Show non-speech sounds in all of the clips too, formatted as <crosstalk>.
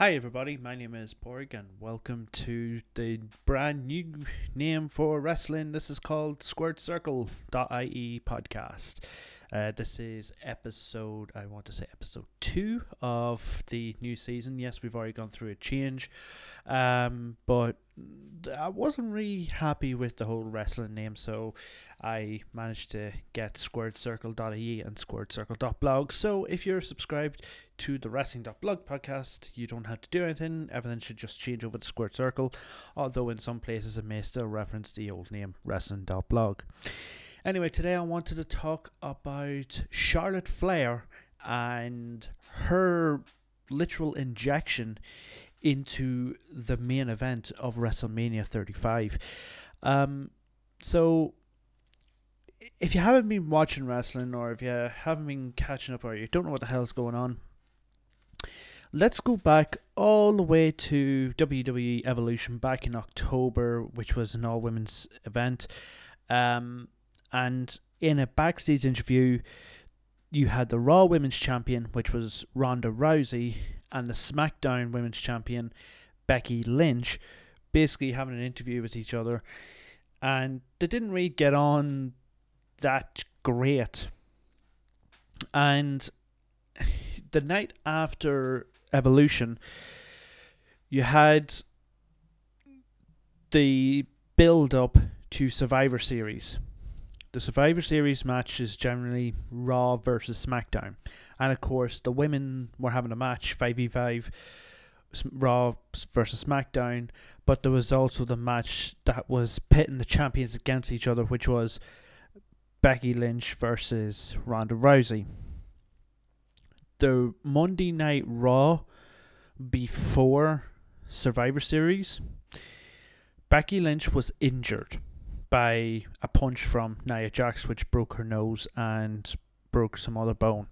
Hi, everybody. My name is Porg, and welcome to the brand new name for wrestling. This is called Squared Circle.ie podcast. Uh, this is episode, I want to say episode two of the new season. Yes, we've already gone through a change, um, but I wasn't really happy with the whole wrestling name, so I managed to get squaredcircle.ie and squaredcircle.blog. So if you're subscribed to the wrestling.blog podcast, you don't have to do anything. Everything should just change over to Squared Circle, although in some places it may still reference the old name wrestling.blog. Anyway, today I wanted to talk about Charlotte Flair and her literal injection into the main event of WrestleMania 35. Um, so, if you haven't been watching wrestling or if you haven't been catching up or you don't know what the hell's going on, let's go back all the way to WWE Evolution back in October, which was an all women's event. Um, and in a backstage interview, you had the Raw Women's Champion, which was Ronda Rousey, and the SmackDown Women's Champion, Becky Lynch, basically having an interview with each other. And they didn't really get on that great. And <sighs> the night after Evolution, you had the build up to Survivor Series the Survivor Series match is generally Raw versus SmackDown. And of course, the women were having a match 5v5 Raw versus SmackDown. But there was also the match that was pitting the champions against each other, which was Becky Lynch versus Ronda Rousey. The Monday Night Raw before Survivor Series, Becky Lynch was injured by a punch from Nia Jax, which broke her nose and broke some other bone.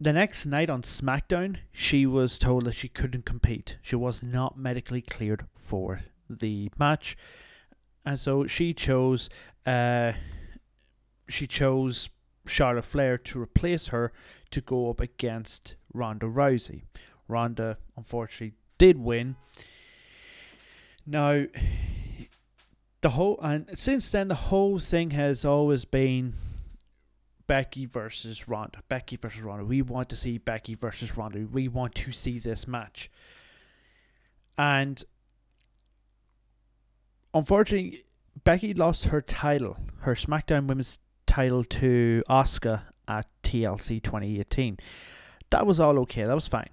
The next night on SmackDown, she was told that she couldn't compete. She was not medically cleared for the match, and so she chose. Uh, she chose Charlotte Flair to replace her to go up against Ronda Rousey. Ronda unfortunately did win. Now, the whole and since then the whole thing has always been Becky versus Ronda. Becky versus Ronda. We want to see Becky versus Ronda. We want to see this match. And unfortunately, Becky lost her title, her SmackDown Women's title to Asuka at TLC 2018. That was all okay. That was fine.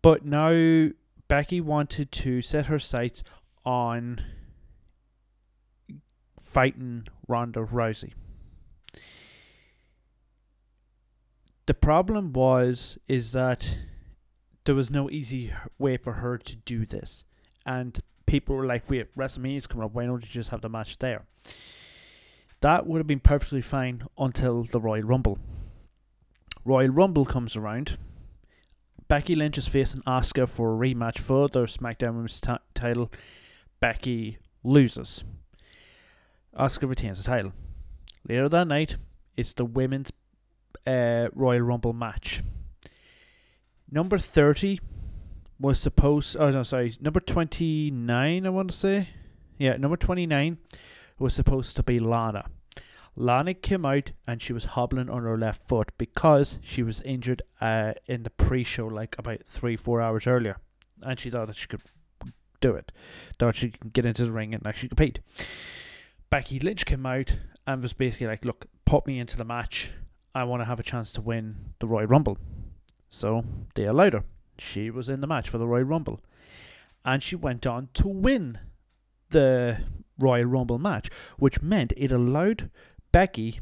But now Becky wanted to set her sights on fighting Ronda Rousey. The problem was is that there was no easy way for her to do this, and people were like, "Wait, WrestleMania is coming up. Why don't you just have the match there?" That would have been perfectly fine until the Royal Rumble. Royal Rumble comes around. Becky Lynch is facing Asuka for a rematch for the SmackDown Women's t- title. Becky loses. Asuka retains the title. Later that night, it's the women's uh, Royal Rumble match. Number 30 was supposed. Oh, no, sorry. Number 29, I want to say. Yeah, number 29 was supposed to be Lana. Lana came out and she was hobbling on her left foot because she was injured uh, in the pre show, like about three, four hours earlier. And she thought that she could do it. Thought she could get into the ring and actually compete. Becky Lynch came out and was basically like, look, put me into the match. I want to have a chance to win the Royal Rumble. So they allowed her. She was in the match for the Royal Rumble. And she went on to win the Royal Rumble match, which meant it allowed Becky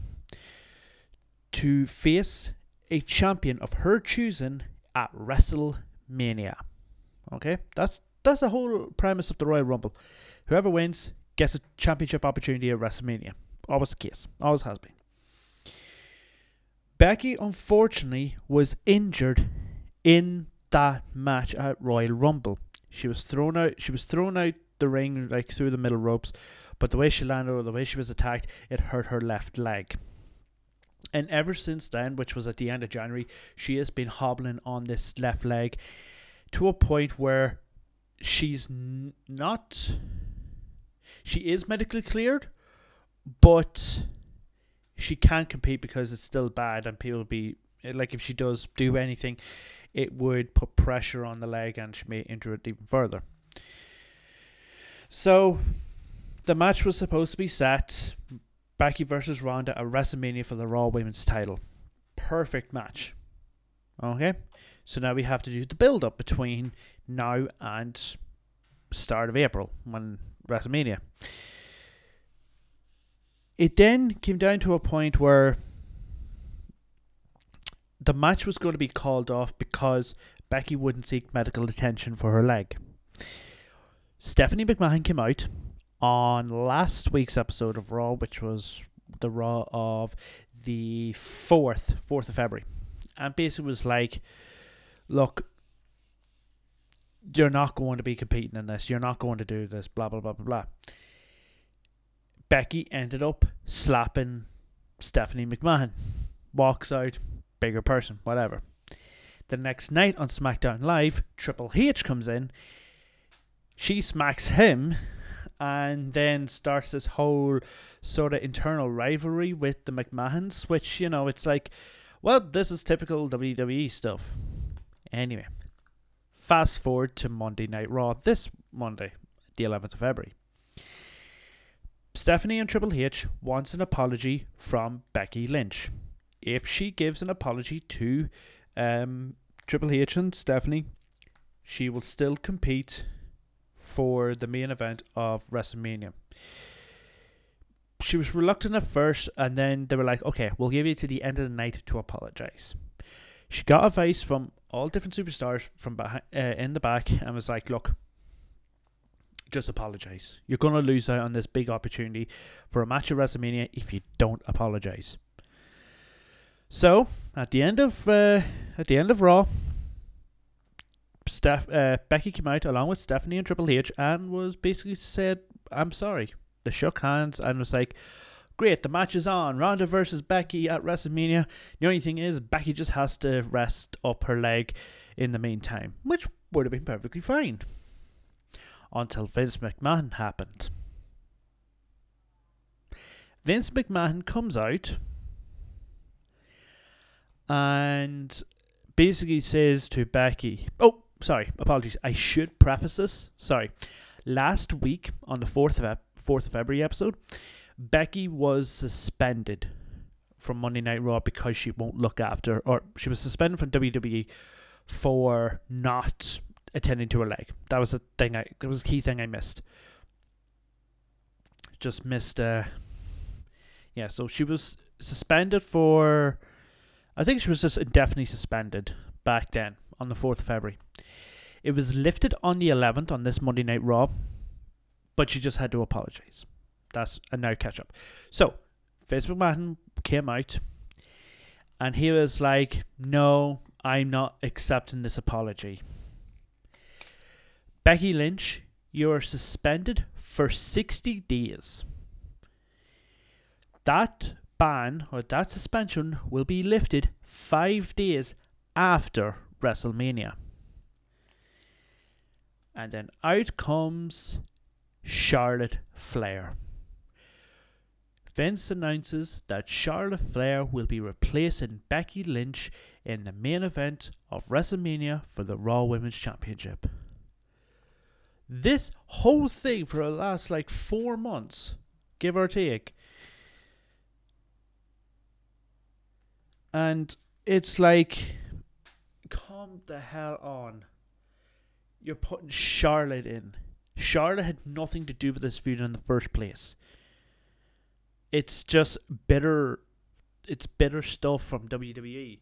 to face a champion of her choosing at WrestleMania. Okay? That's that's the whole premise of the Royal Rumble. Whoever wins gets a championship opportunity at WrestleMania. Always the case. Always has been. Becky, unfortunately, was injured in that match at Royal Rumble. She was thrown out. She was thrown out the ring like through the middle ropes, but the way she landed or the way she was attacked, it hurt her left leg. And ever since then, which was at the end of January, she has been hobbling on this left leg. to a point where she's n- not. She is medically cleared, but she can't compete because it's still bad, and people be like, if she does do anything, it would put pressure on the leg, and she may injure it even further. So, the match was supposed to be set Becky versus Ronda at WrestleMania for the Raw Women's title. Perfect match. Okay? So now we have to do the build up between now and start of April when WrestleMania. It then came down to a point where the match was going to be called off because Becky wouldn't seek medical attention for her leg. Stephanie McMahon came out on last week's episode of Raw, which was the Raw of the 4th, 4th of February. And basically was like, look, you're not going to be competing in this. You're not going to do this, blah, blah, blah, blah, blah. Becky ended up slapping Stephanie McMahon. Walks out, bigger person, whatever. The next night on SmackDown Live, Triple H comes in. She smacks him and then starts this whole sort of internal rivalry with the McMahons, which, you know, it's like, well, this is typical WWE stuff. Anyway, fast forward to Monday Night Raw this Monday, the 11th of February. Stephanie and Triple H wants an apology from Becky Lynch. If she gives an apology to um, Triple H and Stephanie, she will still compete for the main event of WrestleMania. She was reluctant at first, and then they were like, okay, we'll give you to the end of the night to apologize. She got advice from all different superstars from behind, uh, in the back and was like, look, just apologize. You're going to lose out on this big opportunity for a match at WrestleMania if you don't apologize. So, at the end of uh, at the end of Raw, Steph, uh, Becky came out along with Stephanie and Triple H and was basically said, "I'm sorry." They shook hands and was like, "Great, the match is on. Ronda versus Becky at WrestleMania. The only thing is, Becky just has to rest up her leg in the meantime, which would have been perfectly fine." Until Vince McMahon happened. Vince McMahon comes out and basically says to Becky, "Oh, sorry, apologies. I should preface this. Sorry. Last week on the fourth of fourth of February episode, Becky was suspended from Monday Night Raw because she won't look after, or she was suspended from WWE for not attending to her leg. That was a thing. I that was a key thing I missed. Just missed. Uh, yeah, so she was suspended for. I think she was just indefinitely suspended back then on the 4th of February. It was lifted on the 11th on this Monday Night Raw, but she just had to apologize. That's a now catch up. So, Vince McMahon came out and he was like, No, I'm not accepting this apology. Becky Lynch, you're suspended for 60 days. That ban or that suspension will be lifted five days after WrestleMania. And then out comes Charlotte Flair. Vince announces that Charlotte Flair will be replacing Becky Lynch in the main event of WrestleMania for the Raw Women's Championship. This whole thing for the last like four months, give or take. And it's like Come the hell on. You're putting Charlotte in. Charlotte had nothing to do with this feud in the first place. It's just better. It's bitter stuff from WWE.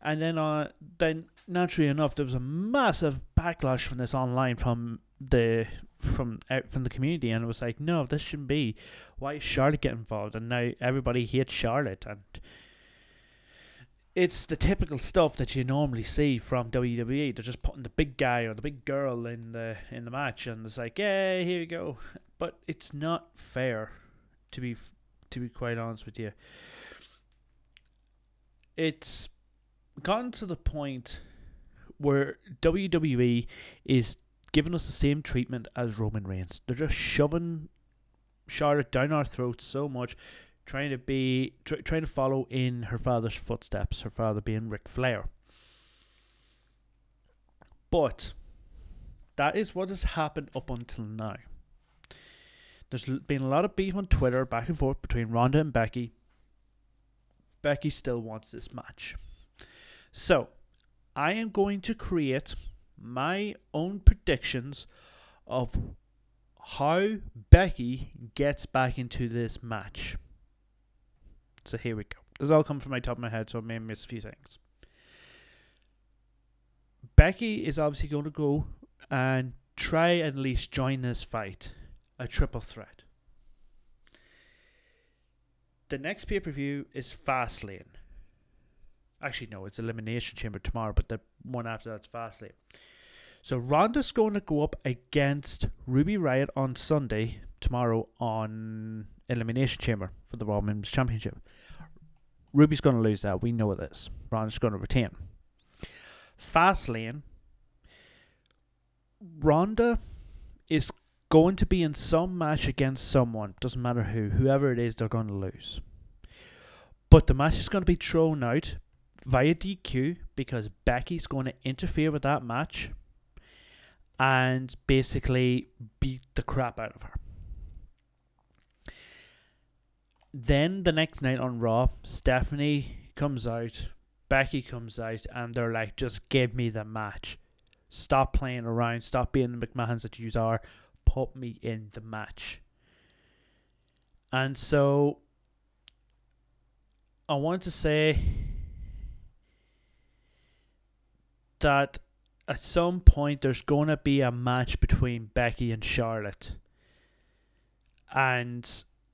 And then, uh, then naturally enough, there was a massive backlash from this online from the from out from the community, and it was like, no, this shouldn't be. Why is Charlotte get involved? And now everybody hates Charlotte, and it's the typical stuff that you normally see from WWE. They're just putting the big guy or the big girl in the in the match, and it's like, yeah, here you go. But it's not fair, to be to be quite honest with you. It's gotten to the point where WWE is giving us the same treatment as Roman Reigns. They're just shoving Charlotte down our throats so much, trying to be tr- trying to follow in her father's footsteps. Her father being Ric Flair. But that is what has happened up until now. There's been a lot of beef on Twitter back and forth between Ronda and Becky. Becky still wants this match. So, I am going to create my own predictions of how Becky gets back into this match. So here we go. This all come from my top of my head, so I may miss a few things. Becky is obviously going to go and try at least join this fight, a triple threat. The next pay per view is Fastlane. Actually, no, it's Elimination Chamber tomorrow, but the one after that's Fastlane. So Ronda's going to go up against Ruby Riott on Sunday, tomorrow on Elimination Chamber for the Raw Women's Championship. Ruby's going to lose that. We know this. Ronda's going to retain. Fastlane. Ronda is going to be in some match against someone. Doesn't matter who. Whoever it is, they're going to lose. But the match is going to be thrown out via DQ because Becky's going to interfere with that match and basically beat the crap out of her. Then the next night on Raw, Stephanie comes out, Becky comes out, and they're like, just give me the match. Stop playing around. Stop being the McMahons that you are. Put me in the match. And so I want to say that at some point there's going to be a match between Becky and Charlotte. And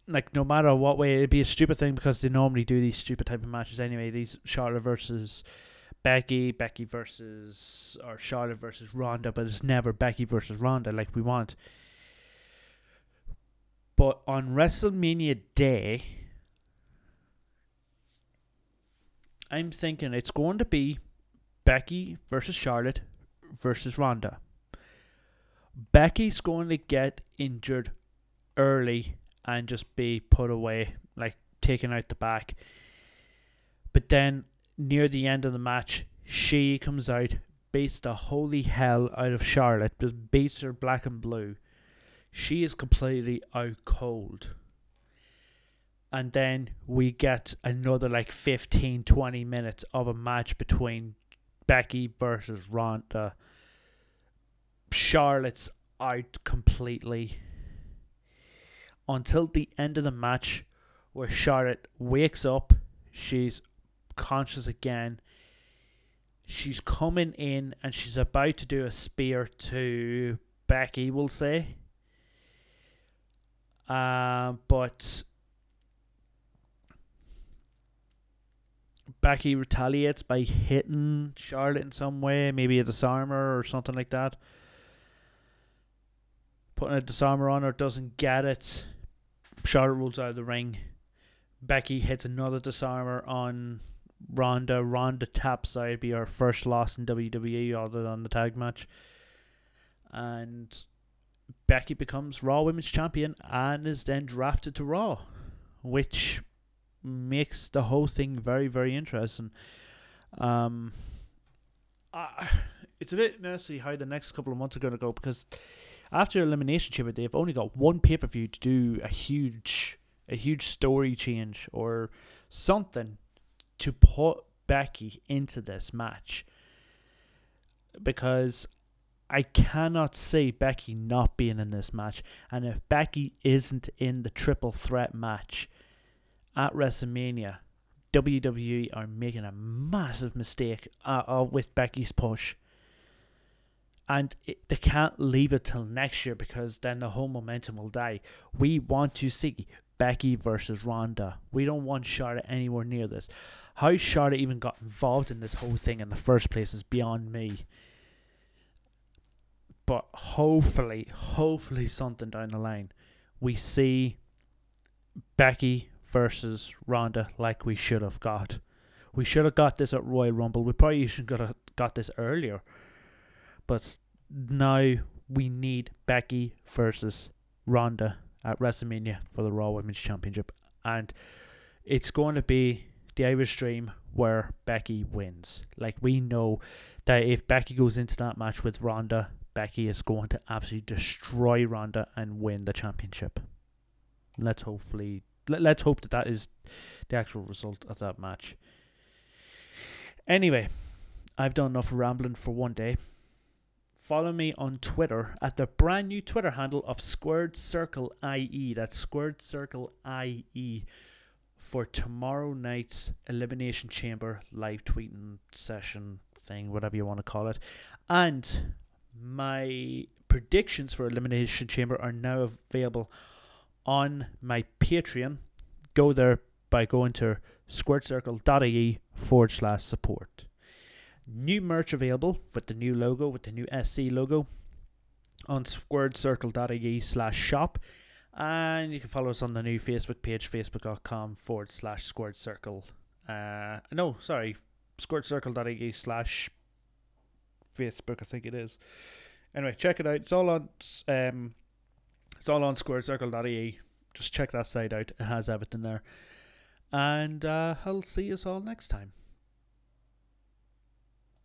like no matter what way it'd be a stupid thing because they normally do these stupid type of matches anyway. These Charlotte versus Becky, Becky versus or Charlotte versus Ronda, but it's never Becky versus Ronda like we want. But on WrestleMania Day, I'm thinking it's going to be Becky versus Charlotte versus Ronda. Becky's going to get injured early and just be put away, like taken out the back. But then near the end of the match, she comes out, beats the holy hell out of Charlotte, just beats her black and blue. She is completely out cold. And then we get another like 15 20 minutes of a match between Becky versus Ronda. Charlotte's out completely until the end of the match where Charlotte wakes up. She's conscious again. She's coming in and she's about to do a spear to Becky, we'll say. Uh, but Becky retaliates by hitting Charlotte in some way, maybe a disarmer or something like that. Putting a disarmer on her, doesn't get it. Charlotte rolls out of the ring. Becky hits another disarmer on Ronda. Ronda taps out, be her first loss in WWE other than the tag match. And Becky becomes Raw Women's Champion and is then drafted to Raw, which makes the whole thing very very interesting. Um, uh, it's a bit messy how the next couple of months are going to go because after Elimination Chamber they've only got one pay per view to do a huge a huge story change or something to put Becky into this match because I cannot see Becky not being in this match. And if Becky isn't in the triple threat match, at WrestleMania, WWE are making a massive mistake uh, uh, with Becky's push. And it, they can't leave it till next year because then the whole momentum will die. We want to see Becky versus Ronda. We don't want Charlotte anywhere near this. How Charlotte even got involved in this whole thing in the first place is beyond me. But hopefully, hopefully, something down the line, we see Becky versus Ronda like we should have got. We should have got this at Royal Rumble. We probably should a, got this earlier. But now we need Becky versus Ronda at WrestleMania for the Raw Women's Championship. And it's going to be the Irish Dream where Becky wins. Like we know that if Becky goes into that match with Ronda, Becky is going to absolutely destroy Ronda and win the championship. Let's hopefully let, let's hope that that is the actual result of that match. Anyway, I've done enough rambling for one day. Follow me on Twitter at the brand new Twitter handle of Squared Circle IE. That's Squared Circle IE for tomorrow night's Elimination Chamber live tweeting session thing, whatever you want to call it. And my predictions for Elimination Chamber are now available on my Patreon. Go there by going to squaredcircle.ie forward slash support. New merch available with the new logo, with the new SC logo on squaredcircle.ie slash shop. And you can follow us on the new Facebook page, facebook.com forward slash squared circle. Uh, no, sorry, squaredcircle.ie slash Facebook, I think it is. Anyway, check it out. It's all on um, it's all on squaredcircle.ie. Just check that site out. It has everything there. And uh, I'll see you all next time.